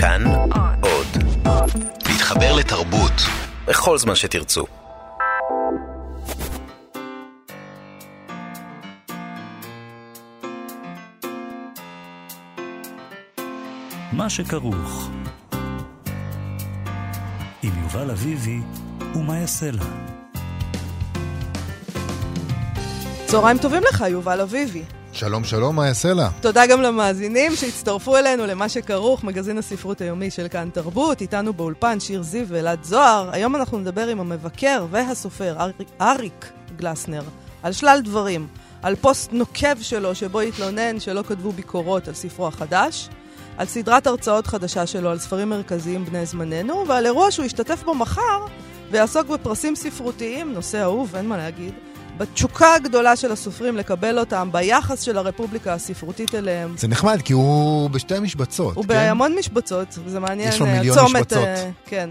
כאן עוד. להתחבר לתרבות בכל זמן שתרצו. מה שכרוך. עם יובל אביבי ומה יעשה לה. צהריים טובים לך, יובל אביבי. שלום שלום, מה יעשה לה? תודה גם למאזינים שהצטרפו אלינו למה שכרוך, מגזין הספרות היומי של כאן תרבות. איתנו באולפן שיר זיו ואלעד זוהר. היום אנחנו נדבר עם המבקר והסופר אריק, אריק גלסנר על שלל דברים. על פוסט נוקב שלו שבו התלונן שלא כתבו ביקורות על ספרו החדש, על סדרת הרצאות חדשה שלו על ספרים מרכזיים בני זמננו, ועל אירוע שהוא ישתתף בו מחר ויעסוק בפרסים ספרותיים, נושא אהוב, אין מה להגיד, בתשוקה הגדולה של הסופרים לקבל אותם, ביחס של הרפובליקה הספרותית אליהם. זה נחמד, כי הוא בשתי משבצות, הוא כן? בהמון משבצות, וזה מעניין. יש לו אה, מיליון הצומת, משבצות. אה, כן.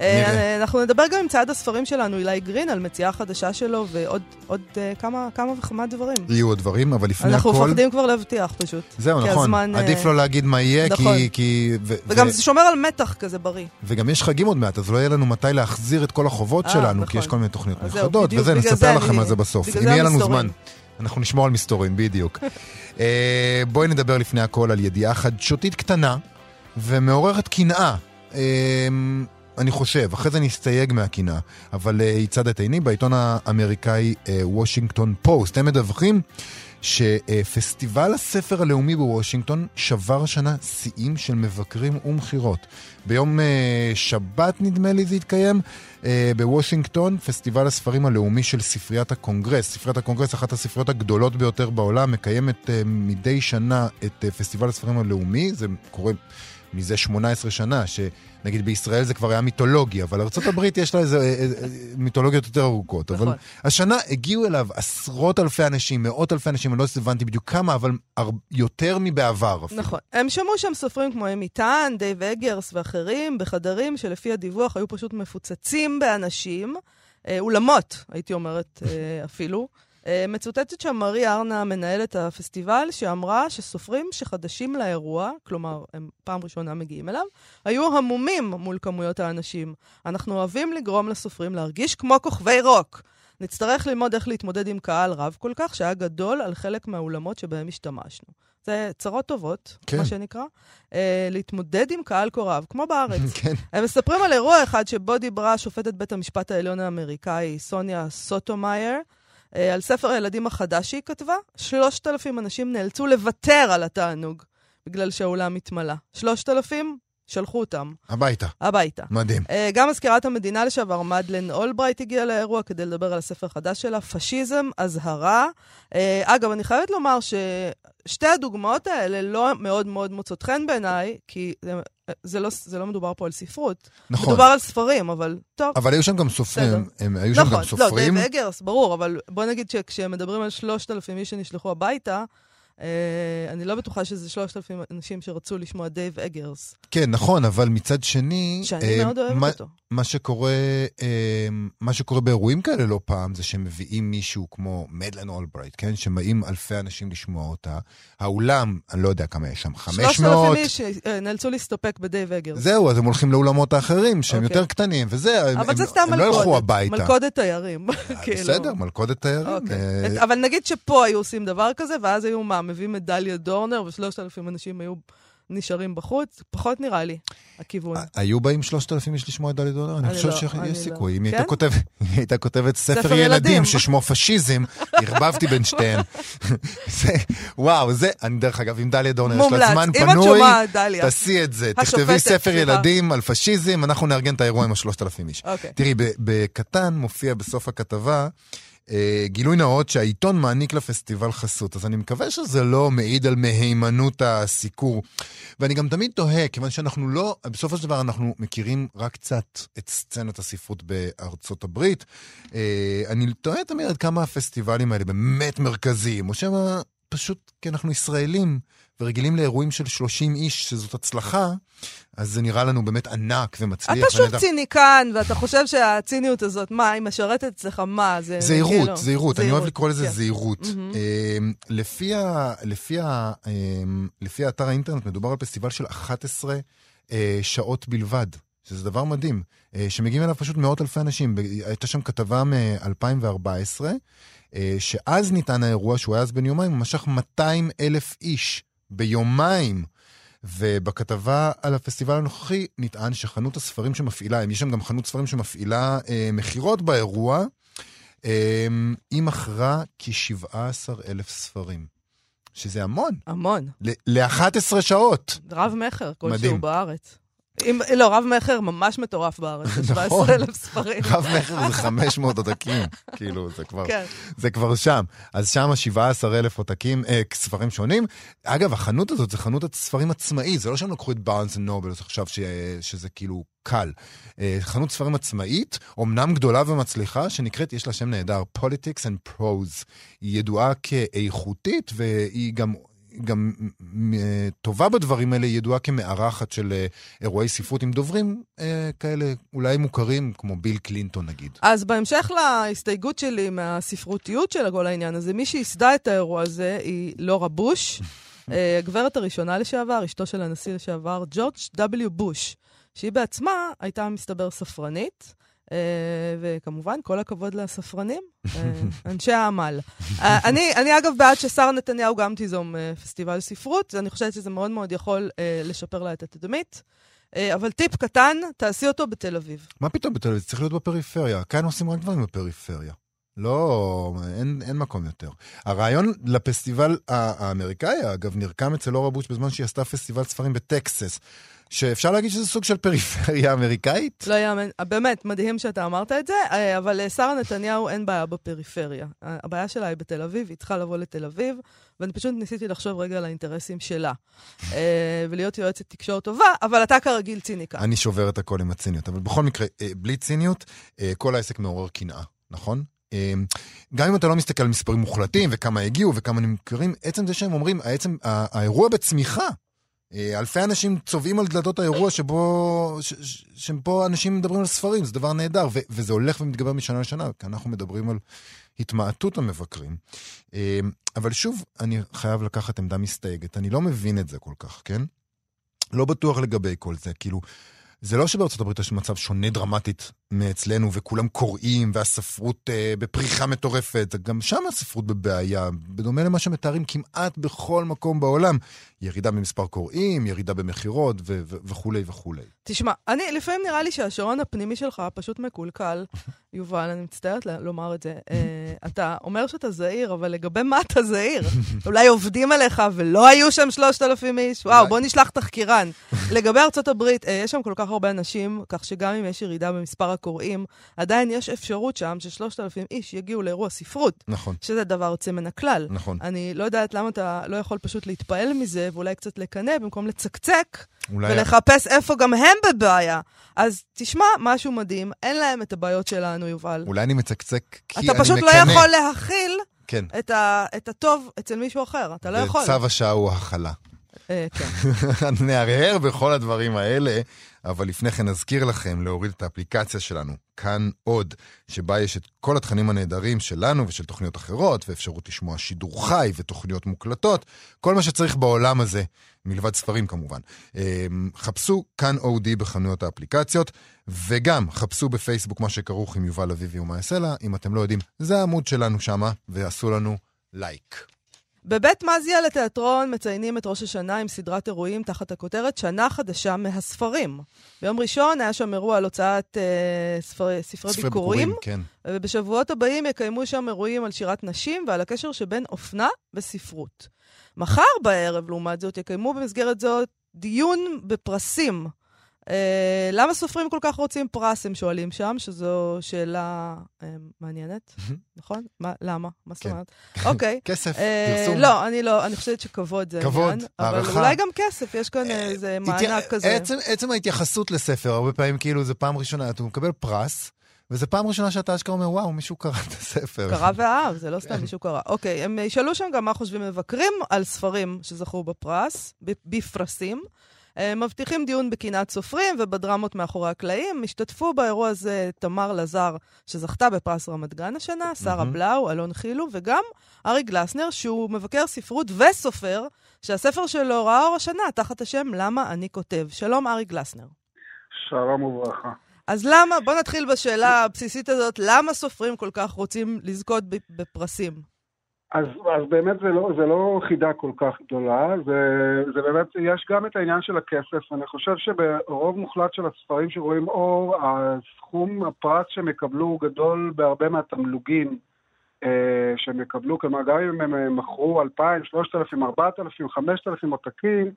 אה, אנחנו נדבר גם עם צעד הספרים שלנו, אילי גרין, על מציאה חדשה שלו, ועוד עוד, אה, כמה, כמה וכמה דברים. יהיו עוד דברים, אבל לפני אנחנו הכל... מפחדים כבר להבטיח פשוט. זהו, נכון. הזמן, אה, עדיף לא להגיד מה יהיה, נכון. כי... כי ו- וגם ו- זה שומר על מתח כזה בריא. וגם יש חגים עוד מעט, אז לא יהיה לנו מתי להחזיר את כל החובות אה, שלנו, נכון. כי יש כל מיני תוכניות מיוחדות, וזה, נספר לכם אני- על זה בסוף. אם יהיה לנו. זמן. אנחנו נשמור על מסתורים, בדיוק. אה, בואי נדבר לפני הכל על ידיעה חדשותית קטנה ומעוררת קנאה. אה, אני חושב, אחרי זה נסתייג מהקנאה, אבל אה, יצד את עיני בעיתון האמריקאי אה, וושינגטון פוסט. הם מדווחים שפסטיבל הספר הלאומי בוושינגטון שבר השנה שיאים של מבקרים ומכירות. ביום אה, שבת, נדמה לי, זה התקיים, בוושינגטון, פסטיבל הספרים הלאומי של ספריית הקונגרס. ספריית הקונגרס, אחת הספריות הגדולות ביותר בעולם, מקיימת מדי שנה את פסטיבל הספרים הלאומי. זה קורה מזה 18 שנה, שנגיד בישראל זה כבר היה מיתולוגי, אבל ארה"ב יש לה איזה אה, אה, מיתולוגיות יותר ארוכות. אבל נכון. השנה הגיעו אליו עשרות אלפי אנשים, מאות אלפי אנשים, אני לא הבנתי בדיוק כמה, אבל יותר מבעבר אפילו. נכון. הם שמעו שם סופרים כמו אמי טאן, דייב אגרס ואחרים, בחדרים שלפי הדיווח היו פשוט מפוצצים באנשים. אה, אולמות, הייתי אומרת אפילו. אה, מצוטטת שם מרי ארנה, מנהלת הפסטיבל, שאמרה שסופרים שחדשים לאירוע, כלומר, הם פעם ראשונה מגיעים אליו, היו המומים מול כמויות האנשים. אנחנו אוהבים לגרום לסופרים להרגיש כמו כוכבי רוק. נצטרך ללמוד איך להתמודד עם קהל רב כל כך, שהיה גדול על חלק מהאולמות שבהם השתמשנו. זה צרות טובות, כן. מה שנקרא. אה, להתמודד עם קהל כה רב, כמו בארץ. כן. הם מספרים על אירוע אחד שבו דיברה שופטת בית המשפט העליון האמריקאי, סוניה סוטומאייר, אה, על ספר הילדים החדש שהיא כתבה. שלושת אלפים אנשים נאלצו לוותר על התענוג בגלל שהאולם התמלא. שלושת אלפים, שלחו אותם הביתה. הביתה. מדהים. אה, גם מזכירת המדינה לשעבר, מדלן אולברייט, הגיעה לאירוע כדי לדבר על הספר החדש שלה, פשיזם, אזהרה. אה, אגב, אני חייבת לומר ששתי הדוגמאות האלה לא מאוד מאוד מוצאות חן בעיניי, כי זה, זה, לא, זה לא מדובר פה על ספרות. נכון. מדובר על ספרים, אבל טוב. אבל היו שם גם סופרים, בסדר. הם היו שם נכון, גם סופרים. לא, דייב אגרס, ברור, אבל בוא נגיד שכשהם מדברים על שלושת אלפים איש שנשלחו הביתה, אני לא בטוחה שזה שלושת אלפים אנשים שרצו לשמוע דייב אגרס, כן, נכון, אבל מצד שני... שאני אה, מאוד אוהבת מה- אותו. מה שקורה, אה, מה שקורה באירועים כאלה לא פעם, זה שמביאים מישהו כמו מדלן אולברייט, כן? שבאים אלפי אנשים לשמוע אותה. האולם, אני לא יודע כמה יש שם, 500. 3,000 איש נאלצו להסתפק בדייב אגרס. זהו, אז הם הולכים לאולמות האחרים, שהם אוקיי. יותר קטנים, וזה, הם, לא ילכו הביתה. מלכודת תיירים. כאילו. בסדר, מלכודת תיירים. אוקיי. אה, את- אבל נגיד שפה היו עושים דבר כזה, ואז היו מה, מביאים מדליה דורנר, ושלושת אלפים אנשים היו נשארים בחוץ, פחות נראה לי הכיוון. היו באים שלושת אלפים איש לשמוע את דלי דולר? אני חושב לא, שיש לא. סיכוי. אם היא כן? הייתה כותבת- אם היא הייתה כותבת ספר ילדים. ששמו פשיזם, ערבבתי בין שתיהן. וואו, זה, אני דרך אגב, עם דליה דורנר, יש לה. זמן אם פנוי, דליה. תעשי את זה. תכתבי ספר. ילדים על פשיזם, אנחנו נארגן את האירוע עם השלושת אלפים איש. אוקיי. תראי, בקטן מופיע בסוף הכתבה גילוי נאות שהעיתון מעניק לפסטיבל חסות, אז אני מקווה שזה לא מעיד על מהימנות הסיקור. ואני גם תמיד תוהה, כיוון שאנחנו לא, בסופו של דבר אנחנו מכירים רק קצת את סצנת הספרות בארצות הברית. אה, אני תוהה תמיד עד כמה הפסטיבלים האלה באמת מרכזיים, או שמא פשוט כי אנחנו ישראלים ורגילים לאירועים של 30 איש, שזאת הצלחה, אז זה נראה לנו באמת ענק ומצליח. אתה שוב. ציניקן, ואתה חושב שהציניות הזאת, מה, היא משרתת אצלך מה? זה זהירות, כאילו- זהירות, אני אוהב לקרוא לזה כן. זהירות. מהמם. אמ, לפי ה- לפי ה- אמ, לפי האתר האינטרנט מדובר על פסטיבל של 11 אה, שעות בלבד, שזה דבר מדהים, אה, שמגיעים אליו פשוט מאות אלפי אנשים. הייתה שם כתבה מ-2014, אה, שאז ניתן האירוע, שהוא היה אז בן יומיים, הוא משך 200 אלף איש ביומיים. ובכתבה על הפסטיבל הנוכחי נטען שחנות הספרים שמפעילה, יש שם גם חנות ספרים שמפעילה אה, מכירות באירוע, אה, היא מכרה כ-17 אלף ספרים, שזה המון, המון. ל-11 שעות. רב מכר כלשהו. בארץ. אם, לא, רב מכר ממש מטורף בארץ, זה נכון. 17,000 ספרים. רב מכר זה 500 עותקים, כאילו, זה כבר, כן. זה כבר שם. אז שם 17 אלף עותקים, אה, ספרים שונים. אגב, החנות הזאת זה חנות ספרים עצמאית, זה לא שהם לקחו את בארנס ונובל עכשיו ש, שזה כאילו קל. אה, חנות ספרים עצמאית, אמנם גדולה ומצליחה, שנקראת, יש לה שם נהדר, Politics and Prose. היא ידועה כאיכותית, והיא גם... גם אה, טובה בדברים האלה, היא ידועה כמארחת של אה, אירועי ספרות עם דוברים אה, כאלה אולי מוכרים, כמו ביל קלינטון נגיד. אז בהמשך להסתייגות שלי מהספרותיות של כל העניין הזה, מי שייסדה את האירוע הזה היא לורה בוש, הגברת הראשונה לשעבר, אשתו של הנשיא לשעבר, ג'ורג' W. בוש, שהיא בעצמה הייתה, מסתבר, ספרנית. אה, וכמובן, כל הכבוד לספרנים, אה, אנשי העמל. אה, אני, אני אגב בעד ששרה נתניהו גם תיזום פסטיבל ספרות, אני חושבת שזה מאוד מאוד יכול לשפר לה את התדמית. אבל טיפ קטן, תעשי אותו בתל אביב. מה פתאום בתל אביב? צריך להיות בפריפריה. כאן עושים רק דברים בפריפריה. לא, אין, אין מקום יותר. הרעיון לפסטיבל האמריקאי, אגב, נרקם אצל אורה בוש בזמן שהיא עשתה פסטיבל ספרים בטקסס, שאפשר להגיד שזה סוג של פריפריה אמריקאית? לא יאמן, באמת, מדהים שאתה אמרת את זה, אה, אבל לשרה נתניהו אין בעיה בפריפריה. אה, הבעיה שלה היא בתל אביב, היא צריכה לבוא לתל אביב, ואני פשוט ניסיתי לחשוב רגע על האינטרסים שלה, אה, ולהיות יועצת תקשורת טובה, אבל אתה כרגיל ציניקה. אני שובר את הכל עם הציניות, אבל בכל מקרה, אה, בלי ציניות, אה, כל העסק מעורר קנאה, נכון? אה, גם אם אתה לא מסתכל על מספרים מוחלטים וכמה הגיעו וכמה נמכרים, עצם זה שהם אומרים, העצם, האירוע בצמיחה. אה, אלפי אנשים צובעים על דלתות האירוע שבו, ש- ש- שבו אנשים מדברים על ספרים, זה דבר נהדר, וזה הולך ומתגבר משנה לשנה, כי אנחנו מדברים על התמעטות המבקרים. אה, אבל שוב, אני חייב לקחת עמדה מסתייגת, אני לא מבין את זה כל כך, כן? לא בטוח לגבי כל זה, כאילו, זה לא שבארצות הברית יש מצב שונה דרמטית מאצלנו, וכולם קוראים, והספרות אה, בפריחה מטורפת, גם שם הספרות בבעיה, בדומה למה שמתארים כמעט בכל מקום בעולם. ירידה במספר קוראים, ירידה במכירות ו- ו- וכולי וכולי. תשמע, אני, לפעמים נראה לי שהשעון הפנימי שלך פשוט מקולקל. יובל, אני מצטערת ל- לומר את זה. אה, אתה אומר שאתה זהיר, אבל לגבי מה אתה זהיר? אולי עובדים עליך ולא היו שם 3,000 איש? וואו, בוא נשלח תחקירן. לגבי ארצות הברית, אה, יש שם כל כך הרבה אנשים, כך שגם אם יש ירידה במספר הקוראים, עדיין יש אפשרות שם ש-3,000 איש יגיעו לאירוע ספרות, נכון, שזה דבר יוצא מן הכלל. נכון. אני לא יודעת למה אתה לא יכול פשוט להתפעל מזה, ואולי קצת לקנא במקום לצקצק. ולחפש איפה גם הם בבעיה. אז תשמע, משהו מדהים, אין להם את הבעיות שלנו, יובל. אולי אני מצקצק כי אני אתה מקנא. פשוט לא יכול להכיל כן. את, ה, את הטוב אצל מישהו אחר, אתה לא יכול. וצו השעה הוא הכלה. אה, כן. נהרהר בכל הדברים האלה, אבל לפני כן נזכיר לכם להוריד את האפליקציה שלנו, כאן עוד, שבה יש את כל התכנים הנהדרים שלנו ושל תוכניות אחרות, ואפשרות לשמוע שידור חי ותוכניות מוקלטות, כל מה שצריך בעולם הזה, מלבד ספרים כמובן. אמ, חפשו כאן אודי בחנויות האפליקציות, וגם חפשו בפייסבוק מה שכרוך עם יובל אביבי ומה יעשה לה, אם אתם לא יודעים, זה העמוד שלנו שמה, ועשו לנו לייק. בבית מזיה לתיאטרון מציינים את ראש השנה עם סדרת אירועים תחת הכותרת שנה חדשה מהספרים. ביום ראשון היה שם אירוע על הוצאת אה, ספרי, ספרי ספרי ביקורים, כן. ובשבועות הבאים יקיימו שם אירועים על שירת נשים ועל הקשר שבין אופנה וספרות. מחר בערב, לעומת זאת, יקיימו במסגרת זאת דיון בפרסים. אה, למה סופרים כל כך רוצים פרס, הם שואלים שם, שזו שאלה אה, מעניינת, נכון? מה, למה? מה זאת כן. אומרת? אוקיי. כסף, אה, פרסום. לא, אני לא, אני חושבת שכבוד זה כבוד, העניין. אבל הערכה. אולי גם כסף, יש כאן איזה מענק כזה. עצם, עצם ההתייחסות לספר, הרבה פעמים כאילו זה פעם ראשונה, אתה מקבל פרס, וזה פעם ראשונה שאתה אשכרה אומר, וואו, מישהו קרא את הספר. קרא ואהב, זה לא כן. סתם מישהו קרא. אוקיי, הם ישאלו שם גם מה חושבים מבקרים על ספרים שזכו בפרס, בפרסים. אה, מבטיחים דיון בקנאת סופרים ובדרמות מאחורי הקלעים. השתתפו באירוע הזה תמר לזר, שזכתה בפרס רמת גן השנה, שרה בלאו, אלון חילו, וגם ארי גלסנר, שהוא מבקר ספרות וסופר, שהספר שלו ראה אור השנה תחת השם "למה אני כותב". שלום, ארי גלסנר. שלום וברכה. אז למה, בוא נתחיל בשאלה הבסיסית הזאת, למה סופרים כל כך רוצים לזכות בפרסים? אז, אז באמת זה לא, זה לא חידה כל כך גדולה, זה, זה באמת, יש גם את העניין של הכסף, אני חושב שברוב מוחלט של הספרים שרואים אור, הסכום הפרס שהם יקבלו הוא גדול בהרבה מהתמלוגים אה, שהם יקבלו, כלומר גם אם הם מכרו 2,000, 3,000, 4,000, 5,000 עותקים,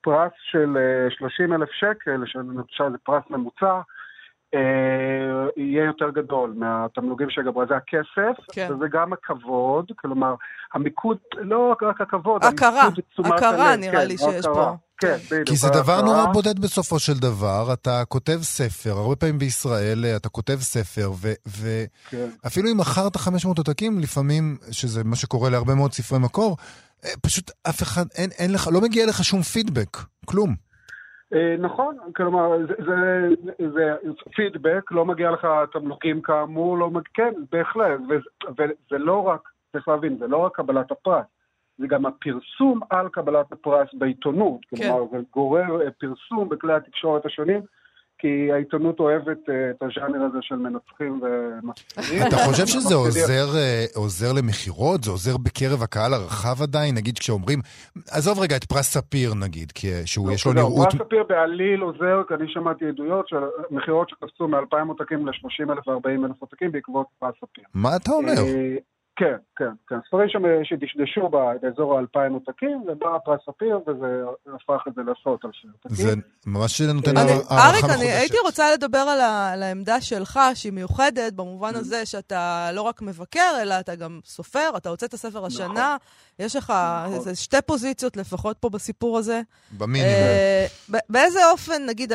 פרס של 30 אה, שקל, שזה פרס ממוצע, יהיה יותר גדול מהתמלוגים שיגברו. זה הכסף, כן. וזה גם הכבוד, כלומר, המיקוד, לא רק הכבוד, הכרה, הכרה נראה כן, לי שיש הכרה. פה. כן, בדיוק. כי זה דבר נורא בודד בסופו של דבר, אתה כותב ספר, הרבה פעמים בישראל אתה כותב ספר, ואפילו כן. אם מכרת 500 עותקים, לפעמים, שזה מה שקורה להרבה מאוד ספרי מקור, אה, פשוט אף אחד, אין, אין לך, לא מגיע לך שום פידבק, כלום. אה, נכון, כלומר, זה, זה, זה פידבק, לא מגיע לך תמלוגים כאמור, לא מגיע, כן, בהחלט, וזה לא רק, צריך להבין, זה לא רק קבלת הפרס, זה גם הפרסום על קבלת הפרס בעיתונות, כן. כלומר, זה גורר אה, פרסום בכלי התקשורת השונים. כי העיתונות אוהבת אה, את הז'אנר הזה של מנצחים ומספירים. אתה חושב שזה עוזר, אה, עוזר למכירות? זה עוזר בקרב הקהל הרחב עדיין? נגיד כשאומרים, עזוב רגע את פרס ספיר נגיד, שהוא לא, יש לו לא, נראות... פרס ספיר בעליל עוזר, כי אני שמעתי עדויות של מכירות שקפצו מ-2,000 עותקים ל-30,000 ו-40,000 עותקים בעקבות פרס ספיר. מה אתה אומר? אה, כן, כן, כן. ספרים שדשדשו באזור האלפיים עותקים, ובא פרס ספיר, וזה הפך את זה לעשרות אלפי עותקים. זה ממש נותן הערכה מחודשת. אריק, אני הייתי רוצה לדבר על, ה, על העמדה שלך, שהיא מיוחדת, במובן הזה שאתה לא רק מבקר, אלא אתה גם סופר, אתה הוצאת ספר השנה, נכון. יש לך נכון. איזה שתי פוזיציות לפחות פה בסיפור הזה. במינימום. אה, באיזה אופן, נגיד,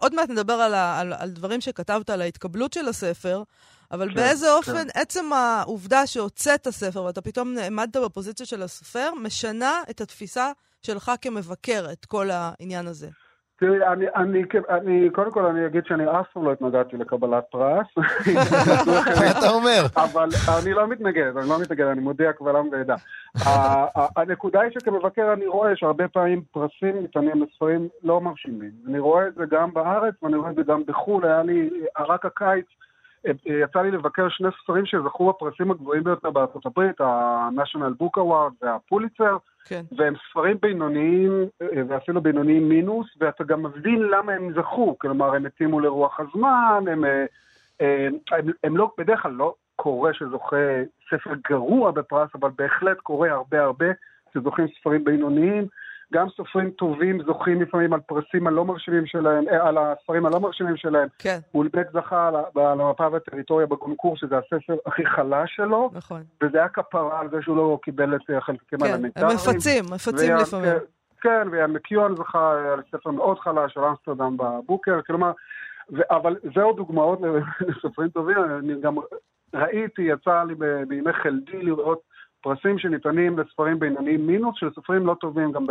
עוד מעט נדבר על, על, על דברים שכתבת על ההתקבלות של הספר, אבל כן, באיזה כן. אופן כן. עצם העובדה שהוצאת ספר ואתה פתאום נעמדת בפוזיציה של הסופר, משנה את התפיסה שלך כמבקר, את כל העניין הזה? תראי, אני, אני, אני, קודם כל אני אגיד שאני אף פעם לא התנגדתי לקבלת פרס. מה אתה אומר? אבל אני לא מתנגד, אני לא מתנגד, אני מודיע קבל עם ועדה. הנקודה היא שכמבקר אני רואה שהרבה פעמים פרסים ניתנים לספרים לא מרשימים. אני רואה את זה גם בארץ ואני רואה את זה גם בחו"ל, היה לי רק הקיץ. יצא לי לבקר שני ספרים שזכו בפרסים הגבוהים ביותר בארצות הברית, ה-National Book Award והפוליצר, כן. והם ספרים בינוניים, ואפילו בינוניים מינוס, ואתה גם מבין למה הם זכו, כלומר הם התאימו לרוח הזמן, הם, הם, הם, הם לא, בדרך כלל לא קורה שזוכה ספר גרוע בפרס, אבל בהחלט קורה הרבה הרבה שזוכים ספרים בינוניים. גם סופרים טובים זוכים לפעמים על פרסים הלא מרשימים שלהם, אה, על הספרים הלא מרשימים שלהם. כן. באמת זכה על המפה והטריטוריה בגונקור, שזה הספר הכי חלש שלו. נכון. וזה היה כפרה על זה שהוא לא קיבל את החלקים כן, אלמנטריים. הם מפצים, מפצים לפעמים. כן, ויאן מקיון זכה על ספר מאוד חלש של אמסטרדם בבוקר, כלומר, ו, אבל זהו דוגמאות לסופרים טובים, אני גם ראיתי, יצא לי בימי חלדי לראות פרסים שניתנים לספרים בינוניים מינוס, של סופרים לא טובים גם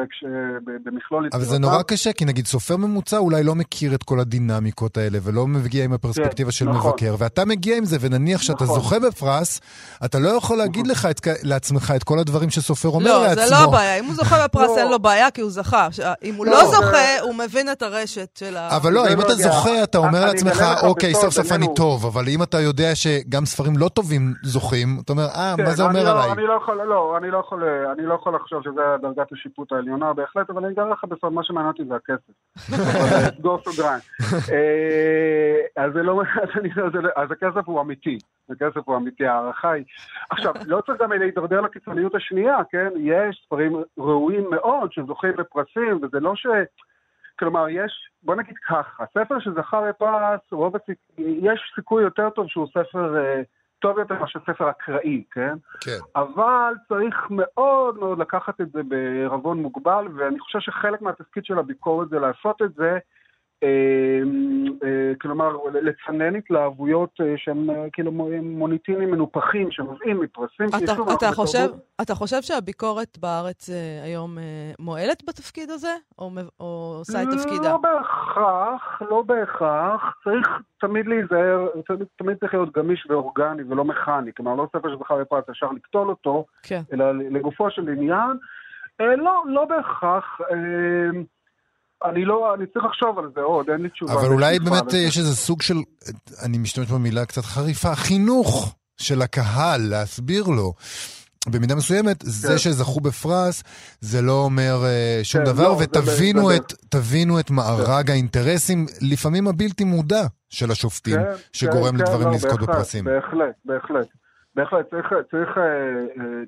במכלול יצירתם. אבל זה נורא קשה, כי נגיד סופר ממוצע אולי לא מכיר את כל הדינמיקות האלה, ולא מגיע עם הפרספקטיבה כן, של נכון. מבקר, ואתה מגיע עם זה, ונניח שאתה נכון. זוכה בפרס, אתה לא יכול להגיד נכון. לך את, לעצמך את כל הדברים שסופר אומר לא, לעצמו. לא, זה לא הבעיה. אם הוא זוכה בפרס, לא. אין לו בעיה, כי הוא זכה. אם הוא לא, לא זוכה, זה... הוא מבין את הרשת של ה... אבל לא, אם אתה זוכה, אתה אומר לעצמך, אוקיי, סוף סוף אני טוב, אבל אם אתה יודע שגם ספרים לא טובים זוכים, אתה אומר, אה, מה כן, זה אומר עליי? יכול, לא, אני לא יכול, אני לא יכול לחשוב שזה דרגת השיפוט העליונה בהחלט, אבל אני אגלה לך בסוף, מה שמעניין אותי זה הכסף. סגור סוגריים. אה, אז זה לא, אז הכסף הוא אמיתי. הכסף הוא אמיתי, ההערכה היא... עכשיו, לא צריך גם להתדרדר לקיצוניות השנייה, כן? יש ספרים ראויים מאוד שזוכים בפרסים, וזה לא ש... כלומר, יש, בוא נגיד ככה, הספר שזכה בפרס, רוב הסיכוי, יש סיכוי יותר טוב שהוא ספר... אה, טוב יותר מאשר ספר אקראי, כן? כן. אבל צריך מאוד מאוד לקחת את זה בערבון מוגבל, ואני חושב שחלק מהתפקיד של הביקורת זה לעשות את זה כלומר, לצנן התלהבויות שהם כאילו מוניטינים מנופחים שנובעים מפרסים. אתה, אתה, חושב, אתה חושב שהביקורת בארץ היום מועלת בתפקיד הזה, או, או עושה את תפקידה? לא בהכרח, לא בהכרח. צריך תמיד להיזהר, תמיד צריך להיות גמיש ואורגני ולא מכני. כלומר, לא ספר שזכה בפרס, אפשר לקטול אותו, כן. אלא לגופו של עניין. לא, לא בהכרח. אני לא, אני צריך לחשוב על זה עוד, אין לי תשובה. אבל אולי באמת יש איזה סוג של, אני משתמש במילה קצת חריפה, חינוך של הקהל, להסביר לו. במידה מסוימת, כן. זה שזכו בפרס, זה לא אומר uh, שום כן, דבר, לא, ותבינו את, תבינו את מארג כן. האינטרסים, לפעמים הבלתי מודע של השופטים, כן, שגורם כן, לדברים כן, לא, לזכות בהחלט, בפרסים. בהחלט, בהחלט. בהחלט, צריך, צריך, צריך,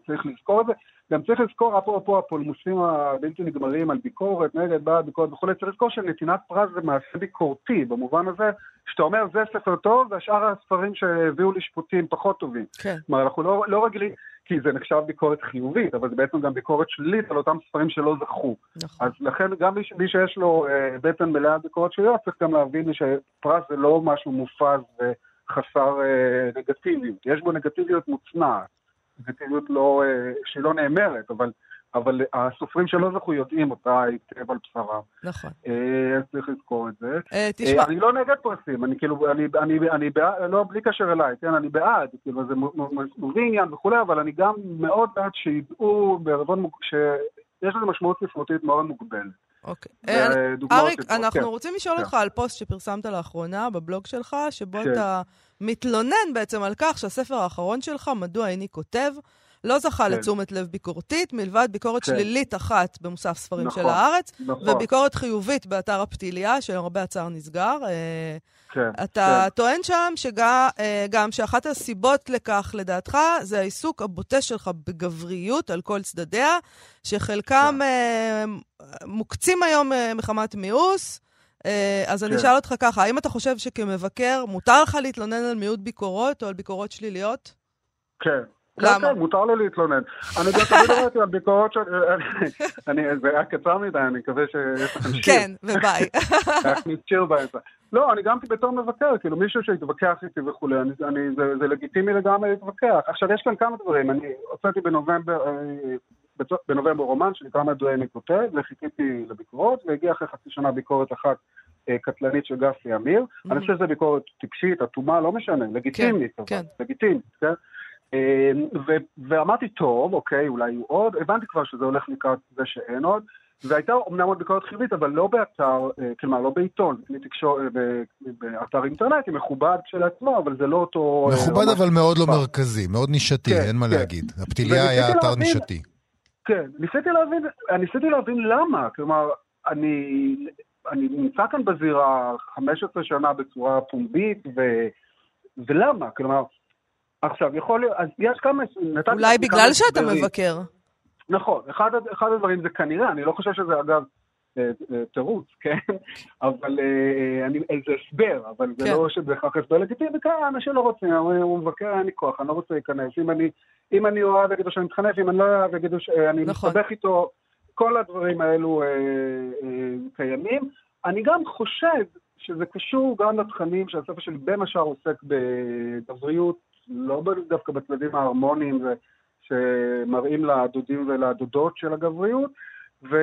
צריך לזכור את זה. גם צריך לזכור, אפרופו הפולמוסים הבלתי נגמרים על ביקורת, נגד, בעד, ביקורת וכולי, צריך לזכור שנתינת פרס זה מעשה ביקורתי, במובן הזה שאתה אומר זה ספר טוב, והשאר הספרים שהביאו לשפוטים פחות טובים. כן. כלומר, אנחנו לא, לא רגילים, כי זה נחשב ביקורת חיובית, אבל זה בעצם גם ביקורת שלילית על אותם ספרים שלא זכו. נכון. אז לכן גם מי, מי שיש לו אה, בטן מלאה ביקורת שלילית, צריך גם להבין שפרס זה לא משהו מופז וחסר אה, נגטיביות. יש בו נגטיביות מוצנעת. נגטיביות לא, אה, שהיא לא נאמרת, אבל, אבל הסופרים שלא זכו יודעים אותה היטב על בשרם. נכון. אה, צריך לזכור את זה. אה, תשמע... אני לא נגד פרסים, אני כאילו, אני, אני, אני בעד, לא בלי קשר אליי, כן, אני בעד, כאילו, זה מוביל עניין וכולי, אבל אני גם מאוד בעד שידעו בערבון, שיש לזה משמעות ספרותית מאוד מוגבלת. אוקיי. אריק, אנחנו כן. רוצים לשאול כן. אותך על פוסט שפרסמת לאחרונה בבלוג שלך, שבו כן. אתה מתלונן בעצם על כך שהספר האחרון שלך, מדוע איני כותב, לא זכה כן. לתשומת לב ביקורתית, מלבד ביקורת כן. שלילית אחת במוסף ספרים נכון, של הארץ, נכון. וביקורת חיובית באתר הפתיליה, שלמרבה הצער נסגר. אה, כן, אתה כן. טוען שם שגם אה, שאחת הסיבות לכך, לדעתך, זה העיסוק הבוטה שלך בגבריות על כל צדדיה, שחלקם כן. אה, מוקצים היום מחמת מיאוס. אז כן. אני אשאל אותך ככה, האם אתה חושב שכמבקר מותר לך להתלונן על מיעוט ביקורות או על ביקורות שליליות? כן, למה? כן, כן, מותר לי להתלונן. אני גם תמיד אמרתי על ביקורות ש... זה היה קצר מדי, אני מקווה שיש לכם שיר. כן, וביי. להכניס שיר באמצע. לא, אני גם בתור מבקר, כאילו מישהו שיתווכח איתי וכולי, זה לגיטימי לגמרי להתווכח. עכשיו, יש כאן כמה דברים, אני הוצאתי בנובמבר, אה, בנובמבר רומן שנקרא מדוע אני כותב, וחיכיתי לביקורות, והגיע אחרי חצי שנה ביקורת אחת אה, קטלנית של גפי אמיר. Mm. אני חושב שזו ביקורת טיפשית, אטומה, לא משנה, לגיטימית, כן, כן. לגיטימית, כן? אמ, ואמרתי, טוב, אוקיי, אולי יהיו עוד, הבנתי כבר שזה הולך לקראת זה שאין עוד, והייתה אומנם עוד ביקורת חיובית, אבל לא באתר, אה, כלומר, לא בעיתון, באתר אינטרנטי, מכובד כשלעצמו, אבל זה לא אותו... אה, מכובד אבל מאוד לא מרכזי, מאוד נישתי, כן, אין מה כן. להגיד. הפתיליה היה אתר נישתי. כן, ניסיתי להבין, ניסיתי להבין למה, כלומר, אני, אני נמצא כאן בזירה 15 שנה בצורה פומבית, ו, ולמה? כלומר, עכשיו, יכול להיות, אז יש כמה... אולי בגלל שאתה. מבקר. נכון, אחד, אחד הדברים זה כנראה, אני לא חושב שזה אגב תירוץ, כן? אבל אה, אני, איזה הסבר, אבל זה כן. לא שבהכרח הסבר לגיטימי, כן, אנשים לא רוצים, הוא מבקר, אין לי כוח, אני לא רוצה להיכנס. אם אני, אם אני אוהב, יגידו שאני מתחנף, אם אני לא אוהב, יגידו שאני נכון. מסתבך איתו, כל הדברים האלו אה, אה, קיימים. אני גם חושב שזה קשור גם לתכנים שהספר שלי בין השאר עוסק בגבריות לא דווקא בצדדים ההרמוניים שמראים לדודים ולדודות של הגבריות, ו,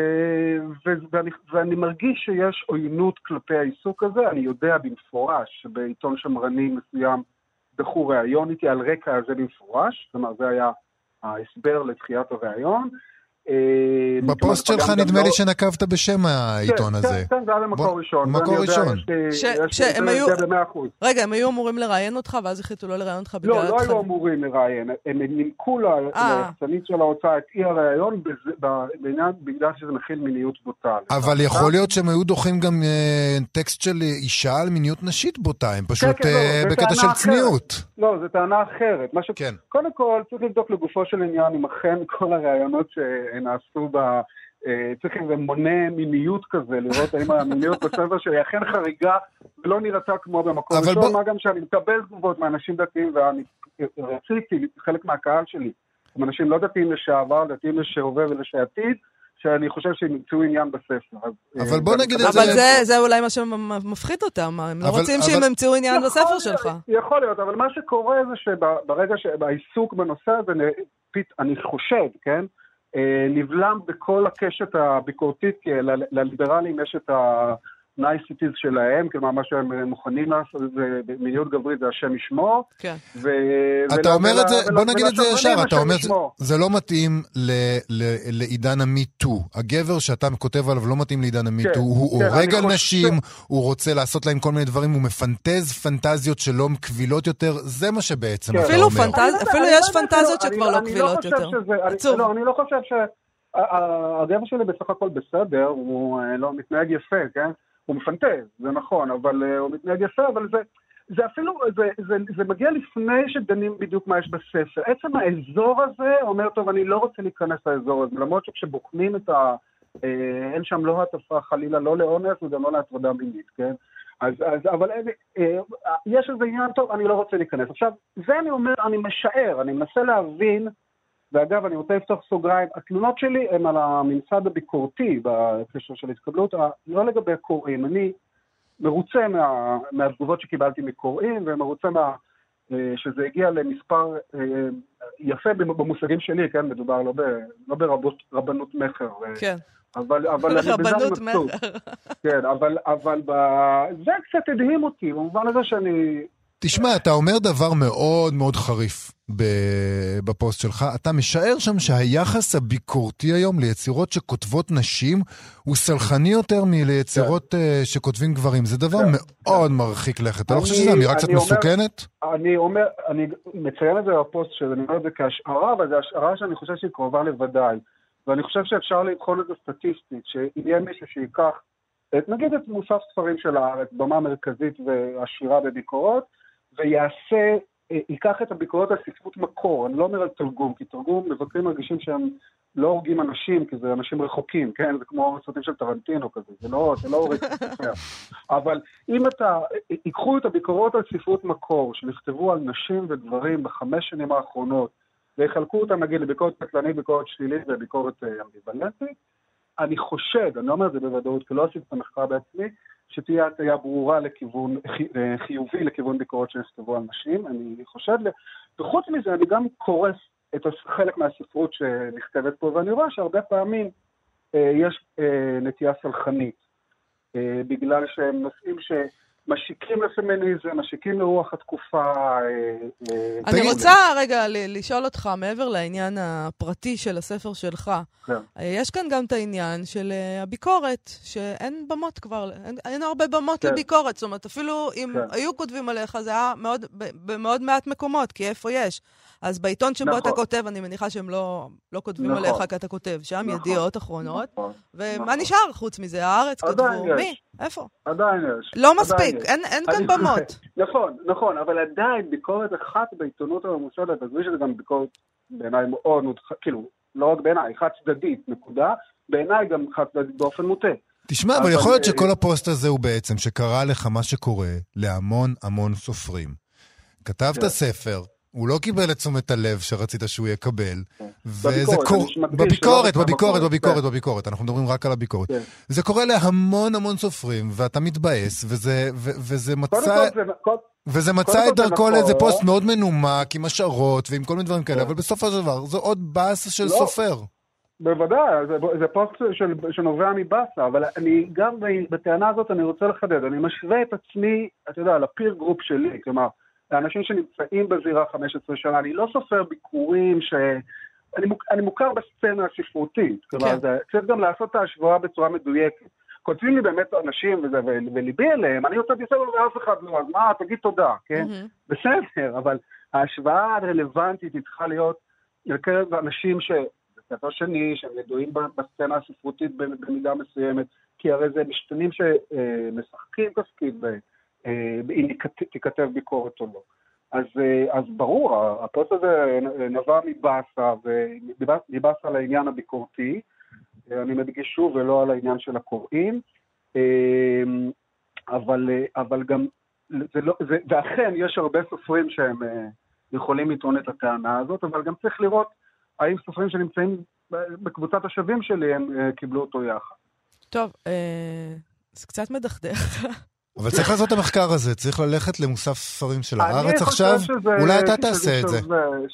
ו, ואני, ואני מרגיש שיש עוינות כלפי העיסוק הזה, אני יודע במפורש שבעיתון שמרני מסוים דחו ראיון איתי על רקע הזה במפורש, כלומר זה היה ההסבר לדחיית הראיון, בפוסט שלך נדמה לי שנקבת בשם העיתון כן, הזה. כן, כן, זה היה למקור ראשון. מקור ראשון. שהם היו... רגע, הם היו אמורים לראיין אותך, ואז החליטו לא לראיין אותך בגלל... לא, לא היו אמורים לראיין. הם נימקו אה. ליחצנית של ההוצאה את אי הראיון בגלל שזה מכיל מיניות בוטה. אבל יכול להיות שהם היו דוחים גם אה, טקסט של אישה על מיניות נשית בוטה, הם פשוט לא, בקטע של צניעות. לא, זו טענה אחרת. קודם כל, צריך לבדוק לגופו של עניין אם אכן כל הראיונות נעשו ב... אה, צריך איזה מונה מיניות כזה, לראות האם המיניות בספר שלי אכן חריגה ולא נראתה כמו במקום ראשון, בוא... מה גם שאני מקבל תגובות מאנשים דתיים, ואני רציתי, חלק מהקהל שלי, הם אנשים לא דתיים לשעבר, דתיים לשהווה ולשעתיד, שאני חושב שהם ימצאו עניין בספר. אז, אבל בוא נגיד את זה... אבל זה, זה אולי מה שמפחיד אותם, הם לא רוצים אבל... שהם ימצאו עניין בספר שלך. יכול להיות, אבל מה שקורה זה שברגע שהעיסוק בנושא הזה, אני חושב, כן? נבלם בכל הקשת הביקורתית, כי לליברלים יש את ה... niceties שלהם, כלומר מה שהם מוכנים לעשות זה מיניות גברית זה השם ישמור. כן. ו... אתה אומר את זה, בוא נגיד את זה ישר, אתה אומר, זה לא מתאים לעידן ה MeToo. הגבר שאתה כותב עליו לא מתאים לעידן ה MeToo, כן, הוא כן, עורג על נשים, הוא רוצה לעשות להם כל מיני דברים, הוא מפנטז פנטזיות שלא קבילות יותר, זה מה שבעצם כן. אתה אומר. אפילו יש פנטזיות שכבר לא קבילות יותר. עצוב. לא, אני לא חושב ש... הגבר שלי בסך הכל בסדר, הוא אה, לא מתנהג יפה, כן? הוא מפנטז, זה נכון, אבל uh, הוא מתנהג יפה, אבל זה, זה אפילו, זה, זה, זה מגיע לפני שדנים בדיוק מה יש בספר. עצם האזור הזה אומר, טוב, אני לא רוצה להיכנס לאזור הזה, למרות שכשבוחנים את ה... אה, אין שם לא הטפה חלילה, לא לאונס וגם לא להטרדה מינית, כן? אז, אז אבל אין, אה, יש איזה עניין טוב, אני לא רוצה להיכנס. עכשיו, זה אני אומר, אני משער, אני מנסה להבין ואגב, אני רוצה לפתוח סוגריים, התלונות שלי הן על הממסד הביקורתי בקשר של התקבלות, לא לגבי הקוראים. אני מרוצה מה, מהתגובות שקיבלתי מקוראים, ומרוצה מה, אה, שזה הגיע למספר אה, יפה במושגים שלי, כן? מדובר לא, ב, לא ברבנות מכר. כן. אבל, אבל אני בזה אני מבסוט. כן, אבל, אבל ב... זה קצת הדהים אותי, במובן הזה שאני תשמע, אתה אומר דבר מאוד מאוד חריף בפוסט שלך. אתה משער שם שהיחס הביקורתי היום ליצירות שכותבות נשים הוא סלחני יותר מליצירות כן. uh, שכותבים גברים. זה דבר כן, מאוד כן. מרחיק לכת. אתה לא חושב שזו אמירה קצת מסוכנת? אני אומר, אני מציין את זה בפוסט שאני אומר את זה כהשערה, אבל זו השערה שאני חושב שהיא קרובה לוודאי. ואני חושב שאפשר לבחון את זה סטטיסטית, שאם יהיה מישהו שייקח, נגיד את מוסף ספרים של הארץ, במה מרכזית ועשירה בביקורות, ויעשה, אה, ייקח את הביקורות על ספרות מקור, אני לא אומר על תרגום, כי תרגום מבקרים מרגישים שהם לא הורגים אנשים, כי זה אנשים רחוקים, כן? זה כמו סרטים של טרנטינו כזה, זה לא, זה לא הורג ספר. אבל אם אתה, ייקחו את הביקורות על ספרות מקור, שנכתבו על נשים וגברים בחמש שנים האחרונות, ויחלקו אותם נגיד לביקורת קטלנית, ביקורת שלילית וביקורת אה, אמביוולנטית, חושד, אני לא אומר את זה בוודאות, כי לא עשיתי את המחקר בעצמי, שתהיה הטיה ברורה לכיוון, אה, חיובי לכיוון ביקורות שנכתבו על נשים, אני חושד, וחוץ מזה אני גם קורס את חלק מהספרות שנכתבת פה, ואני רואה שהרבה פעמים אה, יש אה, נטייה סלחנית, אה, בגלל שהם נושאים ש... משיקים לפמיניזם, משיקים לרוח התקופה. אה, אה, אני רוצה רגע לשאול אותך, מעבר לעניין הפרטי של הספר שלך, כן. אה, יש כאן גם את העניין של הביקורת, שאין במות כבר, אין הרבה במות כן. לביקורת. זאת אומרת, אפילו אם כן. היו כותבים עליך, זה היה במאוד מעט מקומות, כי איפה יש? אז בעיתון שבו נכון. אתה כותב, אני מניחה שהם לא, לא כותבים נכון. עליך כי אתה כותב שם, נכון. ידיעות אחרונות. נכון. ומה נכון. נשאר חוץ מזה? הארץ כתבו, יש. מי? איפה? עדיין יש. לא עדיין מספיק. אין, אין כאן במות. נכון, נכון, אבל עדיין ביקורת אחת בעיתונות הממוסדת, עזבי שזה גם ביקורת בעיניי מאוד מאוד, כאילו, לא רק בעיניי, חד צדדית, נקודה, בעיניי גם חד צדדית באופן מוטה. תשמע, אבל יכול להיות שכל הפוסט הזה הוא בעצם שקרה לך מה שקורה להמון המון סופרים. כתבת כן. ספר, הוא לא קיבל את תשומת הלב שרצית שהוא יקבל. כן. וזה קורה... בביקורת, בביקורת, בביקורת, כן. בביקורת. אנחנו מדברים רק על הביקורת. כן. זה קורה להמון המון סופרים, ואתה מתבאס, וזה מצא... וזה מצא את דרכו לאיזה. פוסט מאוד מנומק, עם השערות ועם כל מיני דברים כאלה, אבל בסופו של דבר, זה עוד באסה של לא. סופר. בוודאי, זה, זה פוסט של, שנובע מבאסה, אבל אני גם בטענה הזאת אני רוצה לחדד, אני משווה את עצמי, אתה יודע, ל peer group שלי, כלומר, לאנשים שנמצאים בזירה 15 שנה, אני לא סופר ביקורים ש... אני, מוכ... אני מוכר בסצנה הספרותית, כלומר, כן. זה, צריך גם לעשות את ההשוואה בצורה מדויקת. כותבים לי באמת אנשים וזה, ו... וליבי אליהם, אני יוצאתי סבב ואף אחד לא, אז מה, תגיד תודה, כן? Mm-hmm. בסדר, אבל ההשוואה הרלוונטית היא צריכה להיות בקרב אנשים ש... בספר שני, שהם ידועים בסצנה הספרותית במידה מסוימת, כי הרי זה משתנים שמשחקים תפקיד בהם. אה, אם תיכתב ביקורת או לא. אז, אה, אז ברור, הפוסט הזה נבע מבאסה, ומבאסה על העניין הביקורתי, אה, אני מדגיש שוב, ולא על העניין של הקוראים, אבל, אבל גם, זה לא, זה, ואכן יש הרבה סופרים שהם יכולים לטעון את הטענה הזאת, אבל גם צריך לראות האם סופרים שנמצאים בקבוצת השווים שלי, הם קיבלו אותו יחד. טוב, זה קצת מדכדך. אבל צריך לעשות את המחקר הזה, צריך ללכת למוסף ספרים של הארץ עכשיו, אולי אתה תעשה את זה.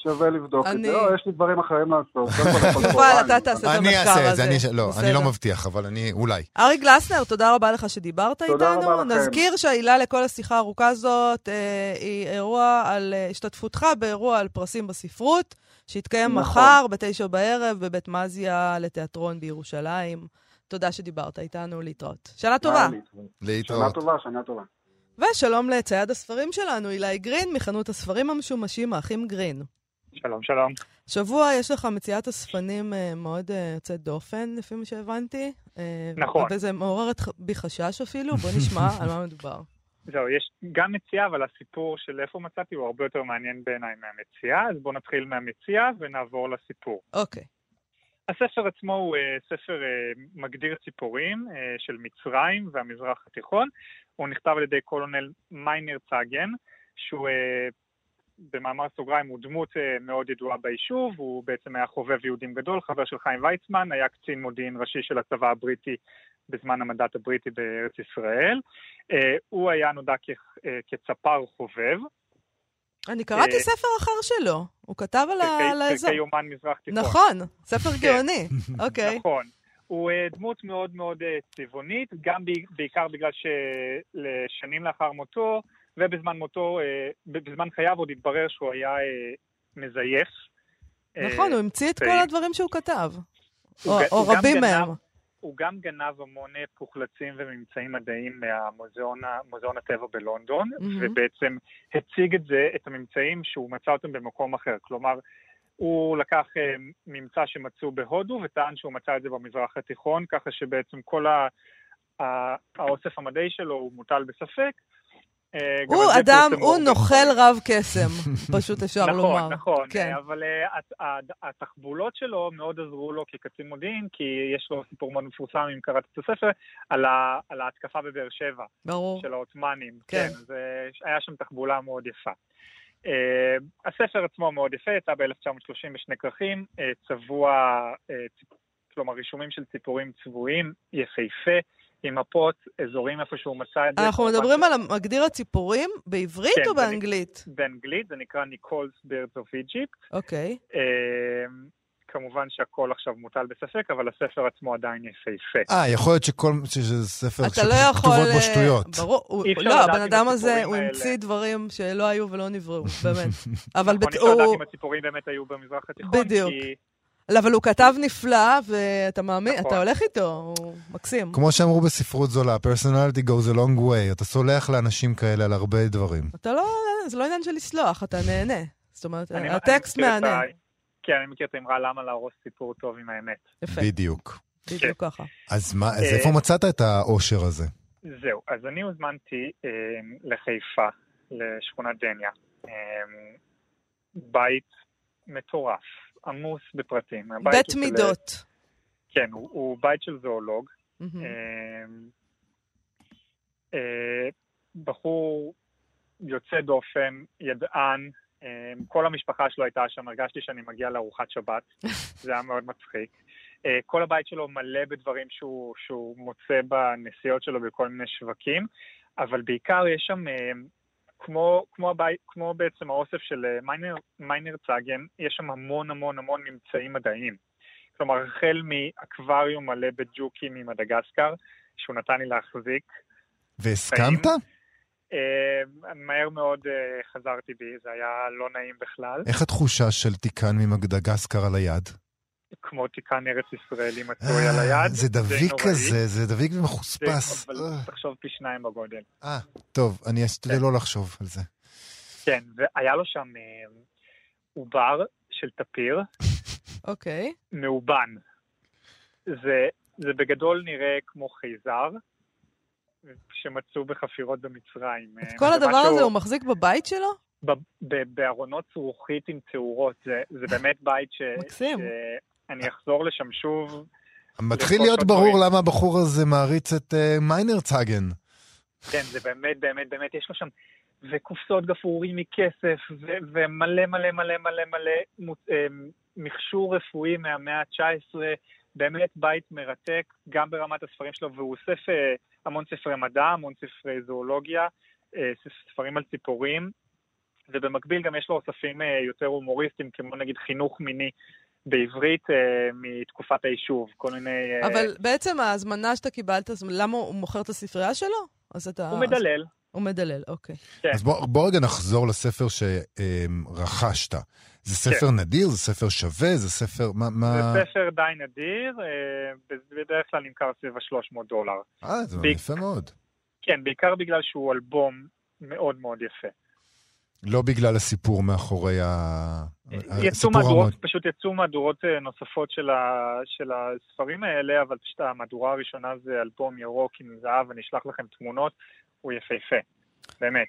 שווה לבדוק את זה, לא, יש לי דברים אחרים לעשות. יובל, אתה תעשה את המחקר הזה. אני אעשה את זה, לא, אני לא מבטיח, אבל אני, אולי. אריק גלסנר, תודה רבה לך שדיברת איתנו. תודה רבה לכם. נזכיר שהעילה לכל השיחה הארוכה הזאת אה, היא אירוע על אה, השתתפותך באירוע על פרסים בספרות, שיתקיים נכון. מחר בתשע בערב בבית מזיה לתיאטרון בירושלים. תודה שדיברת איתנו, להתראות. שנה טובה. להתראות. שנה טובה, שנה טובה. ושלום לצייד הספרים שלנו, אילי גרין, מחנות הספרים המשומשים, האחים גרין. שלום, שלום. שבוע יש לך מציאת אספנים uh, מאוד uh, יוצאת דופן, לפי מה שהבנתי. Uh, נכון. וזה מעורר בי חשש אפילו, בוא נשמע על מה מדובר. זהו, יש גם מציאה, אבל הסיפור של איפה מצאתי הוא הרבה יותר מעניין בעיניי מהמציאה, אז בואו נתחיל מהמציאה ונעבור לסיפור. אוקיי. Okay. הספר עצמו הוא uh, ספר uh, מגדיר ציפורים uh, של מצרים והמזרח התיכון. הוא נכתב על ידי קולונל מיינר צאגן, שהוא במאמר סוגריים הוא דמות מאוד ידועה ביישוב, הוא בעצם היה חובב יהודים גדול, חבר של חיים ויצמן, היה קצין מודיעין ראשי של הצבא הבריטי בזמן המנדט הבריטי בארץ ישראל. הוא היה נודע כצפר חובב. אני קראתי אה, ספר אחר שלו, הוא כתב על האזור. כיומן מזרח תיכון. נכון, ספר כן. גאוני, אוקיי. נכון. הוא אה, דמות מאוד מאוד אה, צבעונית, גם בעיקר בגלל שלשנים לאחר מותו, ובזמן מותו, בזמן חייו עוד התברר שהוא היה מזייף. נכון, הוא המציא את כל הדברים שהוא כתב, או רבים מהם. הוא גם גנב המון פוחלצים וממצאים מדעיים מהמוזיאון הטבע בלונדון, mm-hmm. ובעצם הציג את זה, את הממצאים שהוא מצא אותם במקום אחר. כלומר, הוא לקח uh, ממצא שמצאו בהודו וטען שהוא מצא את זה במזרח התיכון, ככה שבעצם כל האוסף המדעי שלו הוא מוטל בספק, אה, הוא אדם, הוא נוכל רב קסם, פשוט אפשר נכון, לומר. נכון, נכון, כן. אבל אה, התחבולות שלו מאוד עזרו לו כקצין מודיעין, כי יש לו סיפור מאוד מפורסם, אם קראת את הספר, על ההתקפה בבאר שבע. ברור. של העות'מאנים. כן. כן, היה שם תחבולה מאוד יפה. הספר עצמו מאוד יפה, יצא ב-1930 בשני כרכים, צבוע, כלומר רישומים של ציפורים צבועים, יפהפה. עם מפות, אזורים איפה שהוא מצא את זה. אנחנו מדברים על מגדיר הציפורים בעברית כן, או באנגלית? באנגלית, זה נקרא Nicoll's Birds of Egypt. אוקיי. כמובן שהכל עכשיו מוטל בספק, אבל הספר עצמו עדיין יפהפה. אה, יכול להיות שכל, שזה ספר שכתובות לא יכול, בו אה, שטויות. ברור, לא, הבן אדם הזה, הוא המציא דברים שלא היו ולא נבראו, באמת. אבל נכון, אי אפשר לדעת אם הציפורים באמת היו במזרח התיכון, בדיוק. אבל הוא כתב נפלא, ואתה מאמין, אתה נכון. הולך איתו, הוא מקסים. כמו שאמרו בספרות זולה, personality goes a long way. אתה סולח לאנשים כאלה על הרבה דברים. אתה לא, זה לא עניין של לסלוח, אתה נהנה. זאת אומרת, הטקסט מהנה. כן, אני מכיר את האמרה למה להרוס סיפור טוב עם האמת. יפה. בדיוק. בדיוק כן. ככה. אז מה, אז איפה מצאת את האושר הזה? זהו, אז אני הוזמנתי אה, לחיפה, לשכונת דניה. אה, בית מטורף. עמוס בפרטים. בית מידות. של... כן, הוא, הוא בית של זואולוג. Mm-hmm. אה, אה, בחור יוצא דופן, ידען, אה, כל המשפחה שלו הייתה שם, הרגשתי שאני מגיע לארוחת שבת, זה היה מאוד מצחיק. אה, כל הבית שלו מלא בדברים שהוא, שהוא מוצא בנסיעות שלו בכל מיני שווקים, אבל בעיקר יש שם אה, כמו, כמו, הבית, כמו בעצם האוסף של אה, מיינר, מיינר צאגן, יש שם המון המון המון ממצאים מדעיים. כלומר, החל מאקווריום מלא בג'וקים ממדגסקר, שהוא נתן לי להחזיק. והסכמת? Uh, מהר מאוד uh, חזרתי בי, זה היה לא נעים בכלל. איך התחושה של תיקן ממדגסקר על היד? כמו תיקן ארץ ישראלי מצוי על היד. זה דביק כזה, זה דביק ומחוספס. אבל תחשוב פי שניים בגודל. אה, טוב, אני אשתדל כן. לא לחשוב על זה. כן, והיה לו שם עובר של טפיר. אוקיי. מאובן. זה, זה בגדול נראה כמו חייזר, שמצאו בחפירות במצרים. את כל הדבר הזה הוא מחזיק בבית שלו? בארונות זרוחית עם תאורות, זה, זה באמת בית ש... מקסים. אני אחזור לשם שוב. מתחיל להיות ברור למה הבחור הזה מעריץ את uh, מיינר צאגן. כן, זה באמת, באמת, באמת, יש לו שם... וקופסאות גפרורים מכסף, ו- ומלא מלא מלא מלא מלא מלא מכשור רפואי מהמאה ה-19, באמת בית מרתק, גם ברמת הספרים שלו, והוא אוסף אה, המון ספרי מדע, המון ספרי זואולוגיה, אה, ספרים על ציפורים, ובמקביל גם יש לו אוספים אה, יותר הומוריסטיים, כמו נגיד חינוך מיני בעברית אה, מתקופת היישוב, כל מיני... אה, אבל בעצם ההזמנה שאתה קיבלת, למה הוא מוכר את הספרייה שלו? אז אתה... הוא מדלל. הוא מדלל, אוקיי. כן. אז בוא, בוא רגע נחזור לספר שרכשת. זה ספר כן. נדיר? זה ספר שווה? זה ספר... מה, מה... זה ספר די נדיר, אה, בדרך כלל נמכר סביב ה-300 דולר. אה, זה ב... יפה מאוד. כן, בעיקר בגלל שהוא אלבום מאוד מאוד יפה. לא בגלל הסיפור מאחורי ה... יצאו מהדורות, פשוט יצאו מהדורות אה, נוספות של, ה, של הספרים האלה, אבל פשוט המהדורה הראשונה זה אלבום ירוק עם זהב, אני אשלח לכם תמונות, הוא יפהפה, באמת.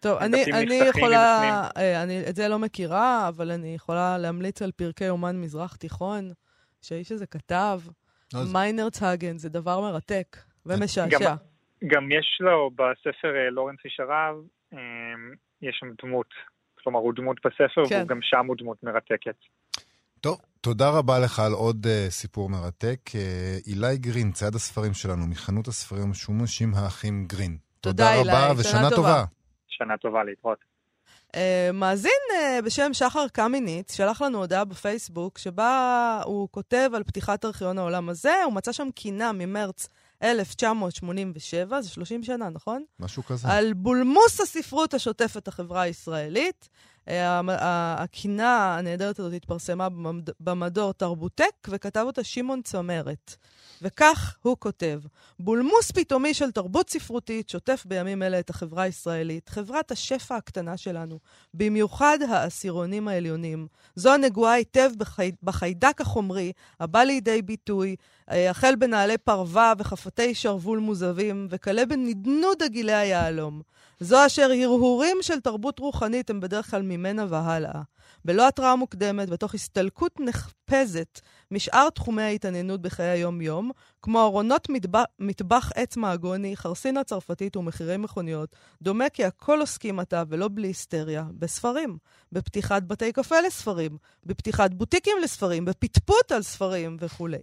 טוב, אני, אני יכולה, אה, אני את זה לא מכירה, אבל אני יכולה להמליץ על פרקי אומן מזרח תיכון, שהאיש הזה כתב, מיינרץ האגן, זה דבר מרתק ומשעשע. גם, גם יש לו בספר אה, לורנס איש הרב, יש שם דמות. כלומר, הוא דמות בספר, כן. וגם שם הוא דמות מרתקת. טוב, תודה רבה לך על עוד uh, סיפור מרתק. Uh, אילי גרין, צייד הספרים שלנו, מחנות הספרים המשומשים האחים גרין. תודה, תודה רבה ושנה טובה. טובה. שנה טובה להתראות. Uh, מאזין uh, בשם שחר קמיניץ שלח לנו הודעה בפייסבוק שבה הוא כותב על פתיחת ארכיון העולם הזה, הוא מצא שם קינה ממרץ 1987, זה 30 שנה, נכון? משהו כזה. על בולמוס הספרות השוטפת החברה הישראלית. אה, הקינה הנהדרת הזאת התפרסמה במדור תרבוטק, וכתב אותה שמעון צמרת. וכך הוא כותב: בולמוס פתאומי של תרבות ספרותית שוטף בימים אלה את החברה הישראלית, חברת השפע הקטנה שלנו, במיוחד העשירונים העליונים. זו הנגועה היטב בחי... בחיידק החומרי, הבא לידי ביטוי, אה, החל בנעלי פרווה וחפתי שרוול מוזהבים, וכלה בנדנוד עגילי היהלום. זו אשר הרהורים של תרבות רוחנית הם בדרך כלל ממנה והלאה. בלא התראה מוקדמת, ותוך הסתלקות נחפזת משאר תחומי ההתעניינות בחיי היום-יום, כמו ארונות מטבח, מטבח עץ מעגוני, חרסינה צרפתית ומחירי מכוניות, דומה כי הכל עוסקים עתה, ולא בלי היסטריה, בספרים, בפתיחת בתי קפה לספרים, בפתיחת בוטיקים לספרים, בפטפוט על ספרים וכולי.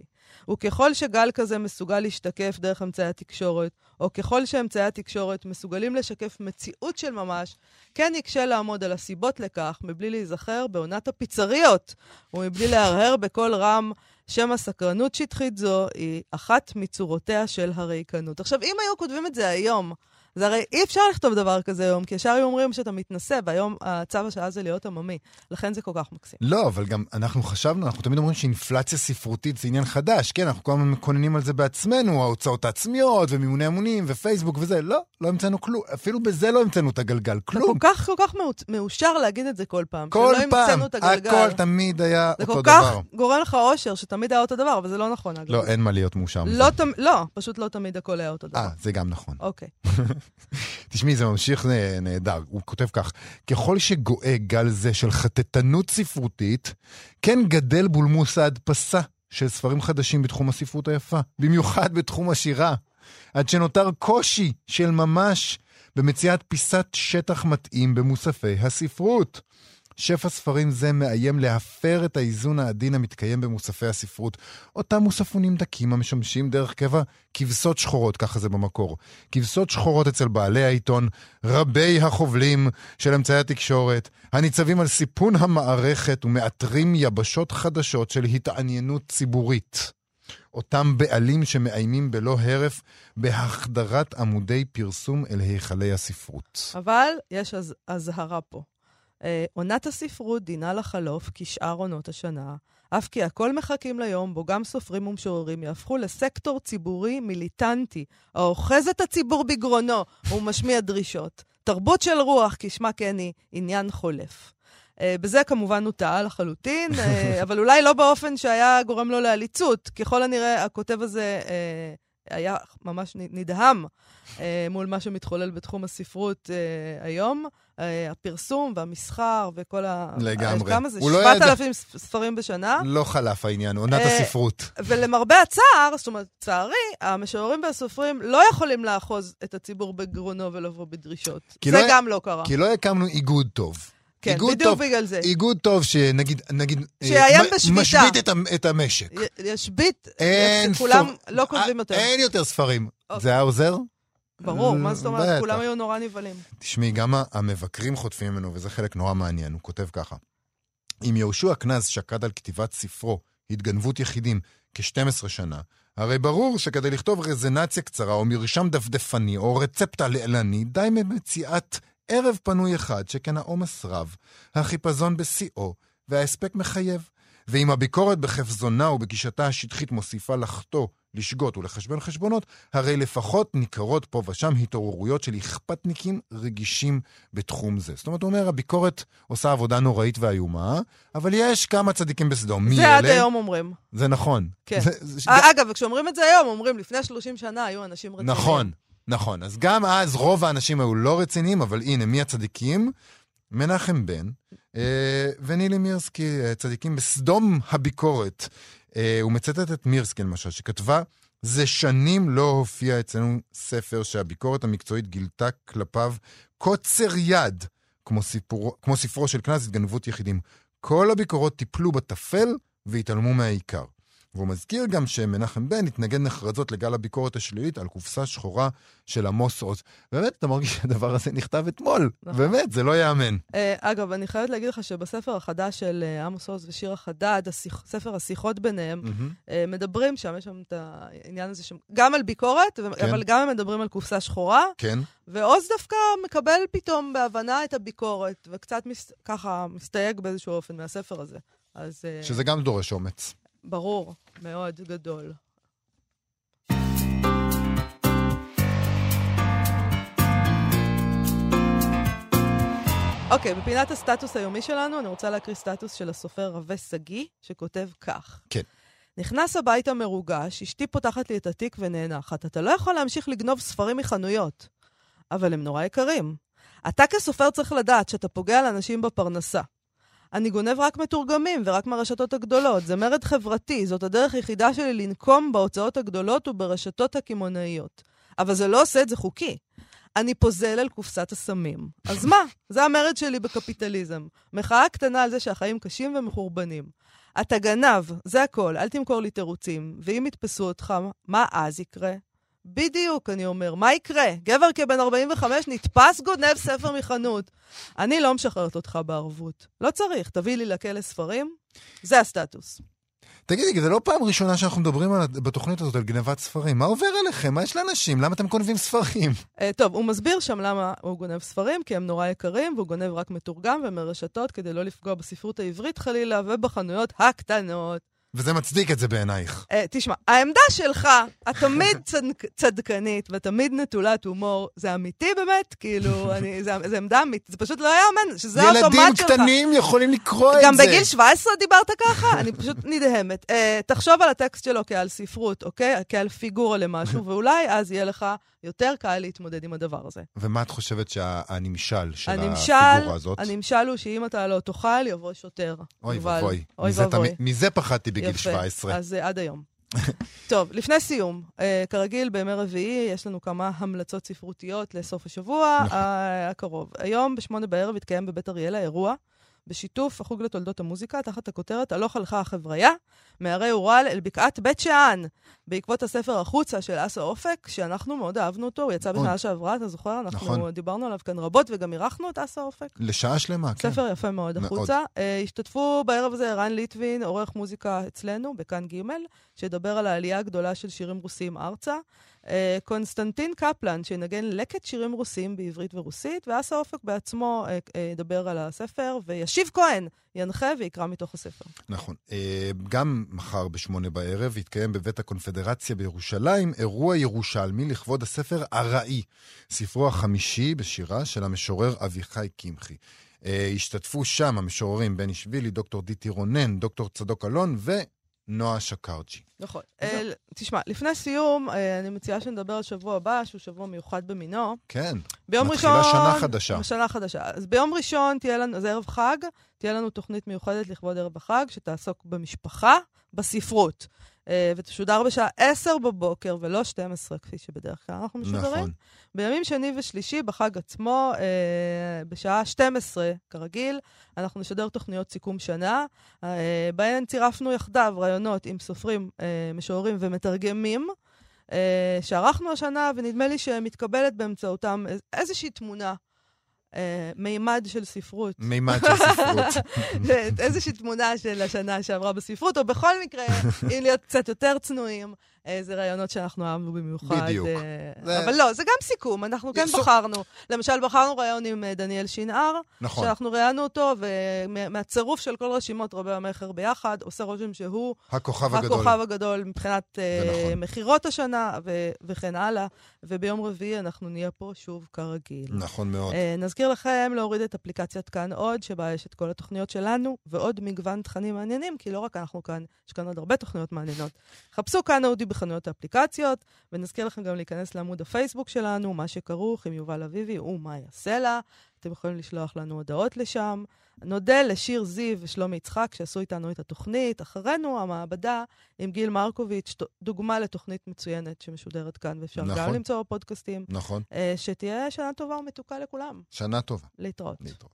וככל שגל כזה מסוגל להשתקף דרך אמצעי התקשורת, או ככל שאמצעי התקשורת מסוגלים לשקף מציאות של ממש, כן יקשה לעמוד על הסיבות לכך, מבלי להיזכר בעונת הפיצריות, ומבלי להרהר בקול רם שם הסקרנות שטחית זו היא אחת מצורותיה של הריקנות. עכשיו, אם היו כותבים את זה היום, זה הרי אי אפשר לכתוב דבר כזה היום, כי ישר היו אומרים שאתה מתנשא, והיום הצו השעה זה להיות עממי. לכן זה כל כך מקסים. לא, אבל גם אנחנו חשבנו, אנחנו תמיד אומרים שאינפלציה ספרותית זה עניין חדש. כן, אנחנו כל הזמן מקוננים על זה בעצמנו, ההוצאות העצמיות, ומימוני המונים, ופייסבוק וזה. לא, לא המצאנו כלום. אפילו בזה לא המצאנו את הגלגל, כלום. אתה כל כך, כל כך מאושר להגיד את זה כל פעם. כל פעם, הכל תמיד היה אותו דבר. זה כל כך גורם לך אושר, שתמיד היה אותו דבר, אבל זה לא נכון, אגב. לא, אין מה להיות מאושר לא, לא, פשוט לא תמיד הכל היה אותו דבר. אה, זה גם נכון. אוקיי. תשמעי, זה ממשיך נהדר. הוא כותב כך, ככל שגואה גל זה של חטטנות ספרותית, כן גדל בולמוס ההדפסה של ספרים חדשים בתחום הספרות היפה, במיוחד בתחום השירה, עד שנותר קושי של ממש במציאת פיסת שטח מתאים במוספי הספרות. שפע ספרים זה מאיים להפר את האיזון העדין המתקיים במוספי הספרות. אותם מוספונים דקים המשמשים דרך קבע כבשות שחורות, ככה זה במקור. כבשות שחורות אצל בעלי העיתון, רבי החובלים של אמצעי התקשורת, הניצבים על סיפון המערכת ומאתרים יבשות חדשות של התעניינות ציבורית. אותם בעלים שמאיימים בלא הרף בהחדרת עמודי פרסום אל היכלי הספרות. אבל יש אזהרה פה. אה, עונת הספרות דינה לחלוף כשאר עונות השנה, אף כי הכל מחכים ליום בו גם סופרים ומשוררים יהפכו לסקטור ציבורי מיליטנטי, האוחז את הציבור בגרונו ומשמיע דרישות. תרבות של רוח, כשמה כן היא, עניין חולף. Uh, בזה כמובן הוא טעה לחלוטין, uh, אבל אולי לא באופן שהיה גורם לו לעליצות. ככל הנראה, הכותב הזה uh, היה ממש נדהם uh, מול מה שמתחולל בתחום הספרות uh, היום. אה, הפרסום והמסחר וכל ה... לגמרי. כמה זה? 7,000 לא ספרים בשנה. לא חלף העניין, עונת אה, הספרות. ולמרבה הצער, זאת אומרת, צערי, המשוררים והסופרים לא יכולים לאחוז את הציבור בגרונו ולבוא בדרישות. זה לא גם לא קרה. כי לא הקמנו איגוד טוב. כן, בדיוק טוב, בגלל זה. איגוד טוב שנגיד, נגיד, אה, מ- בשביתה. משבית את, את המשק. י- ישבית, אין כולם סוף- לא כותבים יותר. אין יותר ספרים. אוקיי. זה היה עוזר? ברור, מה זאת אומרת? כולם היו נורא נבהלים. תשמעי, גם המבקרים חוטפים ממנו, וזה חלק נורא מעניין, הוא כותב ככה: אם יהושע קנז שקד על כתיבת ספרו, התגנבות יחידים, כ-12 שנה, הרי ברור שכדי לכתוב רזנציה קצרה, או מרשם דפדפני, או רצפט הלעלני, די ממציאת ערב פנוי אחד, שכן העומס רב, החיפזון בשיאו, וההספק מחייב. ואם הביקורת בחפזונה ובגישתה השטחית מוסיפה לחטוא, לשגות ולחשבן חשבונות, הרי לפחות ניכרות פה ושם התעוררויות של אכפתניקים רגישים בתחום זה. זאת אומרת, הוא אומר, הביקורת עושה עבודה נוראית ואיומה, אבל יש כמה צדיקים בסדום. מי זה עד אלה? היום אומרים. זה נכון. כן. זה, זה, אגב, וכשאומרים את זה היום, אומרים, לפני 30 שנה היו אנשים רציניים. נכון, נכון. אז גם אז רוב האנשים היו לא רציניים, אבל הנה, מי הצדיקים? מנחם בן אה, ונילי מירסקי, אה, צדיקים בסדום הביקורת. אה, הוא מצטט את מירסקי למשל, שכתבה, זה שנים לא הופיע אצלנו ספר שהביקורת המקצועית גילתה כלפיו קוצר יד, כמו, סיפור, כמו ספרו של קנז התגנבות יחידים. כל הביקורות טיפלו בטפל והתעלמו מהעיקר. והוא מזכיר גם שמנחם בן התנגד נחרצות לגל הביקורת השלילית על קופסה שחורה של עמוס עוז. באמת, אתה מרגיש שהדבר הזה נכתב אתמול. נכון. באמת, זה לא ייאמן. אה, אגב, אני חייבת להגיד לך שבספר החדש של אה, עמוס עוז ושירה חדד, השיח- ספר השיחות ביניהם. אה, מדברים שם, יש שם את העניין הזה, שם, גם על ביקורת, כן. אבל גם הם מדברים על קופסה שחורה, כן, ועוז דווקא מקבל פתאום בהבנה את הביקורת, וקצת מס, ככה מסתייג באיזשהו אופן מהספר הזה. אז שזה גם דורש אומץ. ברור, מאוד גדול. אוקיי, בפינת הסטטוס היומי שלנו, אני רוצה להקריא סטטוס של הסופר רווה שגיא, שכותב כך. כן. נכנס הביתה מרוגש, אשתי פותחת לי את התיק ונאנחת. אתה לא יכול להמשיך לגנוב ספרים מחנויות, אבל הם נורא יקרים. אתה כסופר צריך לדעת שאתה פוגע לאנשים בפרנסה. אני גונב רק מתורגמים ורק מהרשתות הגדולות. זה מרד חברתי, זאת הדרך היחידה שלי לנקום בהוצאות הגדולות וברשתות הקמעונאיות. אבל זה לא עושה את זה חוקי. אני פוזל על קופסת הסמים. אז מה? זה המרד שלי בקפיטליזם. מחאה קטנה על זה שהחיים קשים ומחורבנים. אתה גנב, זה הכל, אל תמכור לי תירוצים. ואם יתפסו אותך, מה אז יקרה? בדיוק, אני אומר. מה יקרה? גבר כבן 45 נתפס גונב ספר מחנות. אני לא משחררת אותך בערבות. לא צריך, תביא לי לכלא ספרים. זה הסטטוס. תגידי, זה לא פעם ראשונה שאנחנו מדברים על, בתוכנית הזאת על גנבת ספרים. מה עובר עליכם? מה יש לאנשים? למה אתם גונבים ספרים? Uh, טוב, הוא מסביר שם למה הוא גונב ספרים, כי הם נורא יקרים, והוא גונב רק מתורגם ומרשתות כדי לא לפגוע בספרות העברית חלילה ובחנויות הקטנות. וזה מצדיק את זה בעינייך. Uh, תשמע, העמדה שלך, את תמיד צדק, צדקנית ותמיד נטולת הומור, זה אמיתי באמת? כאילו, אני, זה, זה עמדה אמיתית, זה פשוט לא יאמן, שזה ילדים האוטומט שלך. קטנים יכולים לקרוא את גם זה. בגיל 17 דיברת ככה? אני פשוט נדהמת. Uh, תחשוב על הטקסט שלו כעל ספרות, אוקיי? כעל פיגורה למשהו, ואולי אז יהיה לך יותר קל להתמודד עם הדבר הזה. ומה את חושבת שהנמשל של הנמשל, הפיגורה הזאת? הנמשל הוא שאם אתה לא תאכל, יבוא שוטר. אוי. ואבוי. מזה. תמיד- מזה פחדתי בגיל יפה. 17. אז uh, עד היום. טוב, לפני סיום, uh, כרגיל בימי רביעי יש לנו כמה המלצות ספרותיות לסוף השבוע נכון. uh, הקרוב. היום בשמונה בערב יתקיים בבית אריאלה אירוע בשיתוף החוג לתולדות המוזיקה, תחת הכותרת "הלוך הלכה החבריה", מהרי אורל אל בקעת בית שאן, בעקבות הספר החוצה של אסה אופק, שאנחנו מאוד אהבנו אותו, הוא יצא נכון. בשנה שעברה, אתה זוכר? אנחנו נכון. דיברנו עליו כאן רבות, וגם אירחנו את אסה אופק. לשעה שלמה, כן. ספר יפה מאוד מאוד. החוצה. Uh, השתתפו בערב הזה רן ליטבין, עורך מוזיקה אצלנו, בכאן ג', שידבר על העלייה הגדולה של שירים רוסיים ארצה. Uh, קונסטנטין קפלן, שינגן לקט שירים רוסיים בעברית ורוסית, ואסה אופק בעצמו uh, uh, ידבר על הספר, וישיב כהן ינחה ויקרא מתוך הספר. נכון. אה, גם מחר בשמונה בערב יתקיים בבית הקונפדרציה בירושלים אירוע ירושלמי לכבוד הספר ארעי, ספרו החמישי בשירה של המשורר אביחי קמחי. אה, השתתפו שם המשוררים בני שבילי, דוקטור דיטי רונן, דוקטור צדוק אלון ונועה שקרג'י. נכון. Uh, תשמע, לפני סיום, uh, אני מציעה שנדבר על שבוע הבא, שהוא שבוע מיוחד במינו. כן, ביום מתחילה ראשון... שנה חדשה. שנה חדשה. אז ביום ראשון תהיה לנו, זה ערב חג, תהיה לנו תוכנית מיוחדת לכבוד ערב החג, שתעסוק במשפחה, בספרות. אה, ותשודר בשעה 10 בבוקר ולא 12, כפי שבדרך כלל אנחנו משודרים. נכון. בימים שני ושלישי, בחג עצמו, אה, בשעה 12, כרגיל, אנחנו נשדר תוכניות סיכום שנה, אה, בהן צירפנו יחדיו רעיונות עם סופרים, משוררים ומתרגמים. שערכנו השנה, ונדמה לי שמתקבלת באמצעותם איז- איזושהי תמונה, מימד של ספרות. מימד של ספרות. איזושהי תמונה של השנה שעברה בספרות, או בכל מקרה, אם להיות קצת יותר צנועים, איזה רעיונות שאנחנו אהבנו במיוחד. בדיוק. אה, זה- אבל לא, זה גם סיכום, אנחנו כן סו- בחרנו. למשל, בחרנו רעיון עם אה, דניאל שנהר, נכון. שאנחנו ראיינו אותו, ומהצירוף של כל רשימות רבי המכר ביחד, עושה רושם שהוא הכוכב הגדול. הכוכב הגדול מבחינת אה, נכון. מכירות השנה ו- וכן הלאה. וביום רביעי אנחנו נהיה פה שוב כרגיל. נכון מאוד. אה, נזכיר לכם להוריד את אפליקציית כאן עוד, שבה יש את כל התוכניות שלנו, ועוד מגוון תכנים מעניינים, כי לא רק אנחנו כאן, יש כאן עוד הרבה תוכניות מעניינות. חפשו כאן אודי בחנויות האפליקציות, ונזכיר לכם גם להיכנס לעמוד הפייסבוק שלנו, מה שכרוך עם יובל אביבי ומאיה סלע. אתם יכולים לשלוח לנו הודעות לשם. נודה לשיר זיו ושלומי יצחק שעשו איתנו את התוכנית. אחרינו, המעבדה עם גיל מרקוביץ', דוגמה לתוכנית מצוינת שמשודרת כאן, ואפשר גם נכון. למצוא בפודקאסטים. נכון. אה, שתהיה שנה טובה ומתוקה לכולם. שנה טובה. להתראות. להתראות.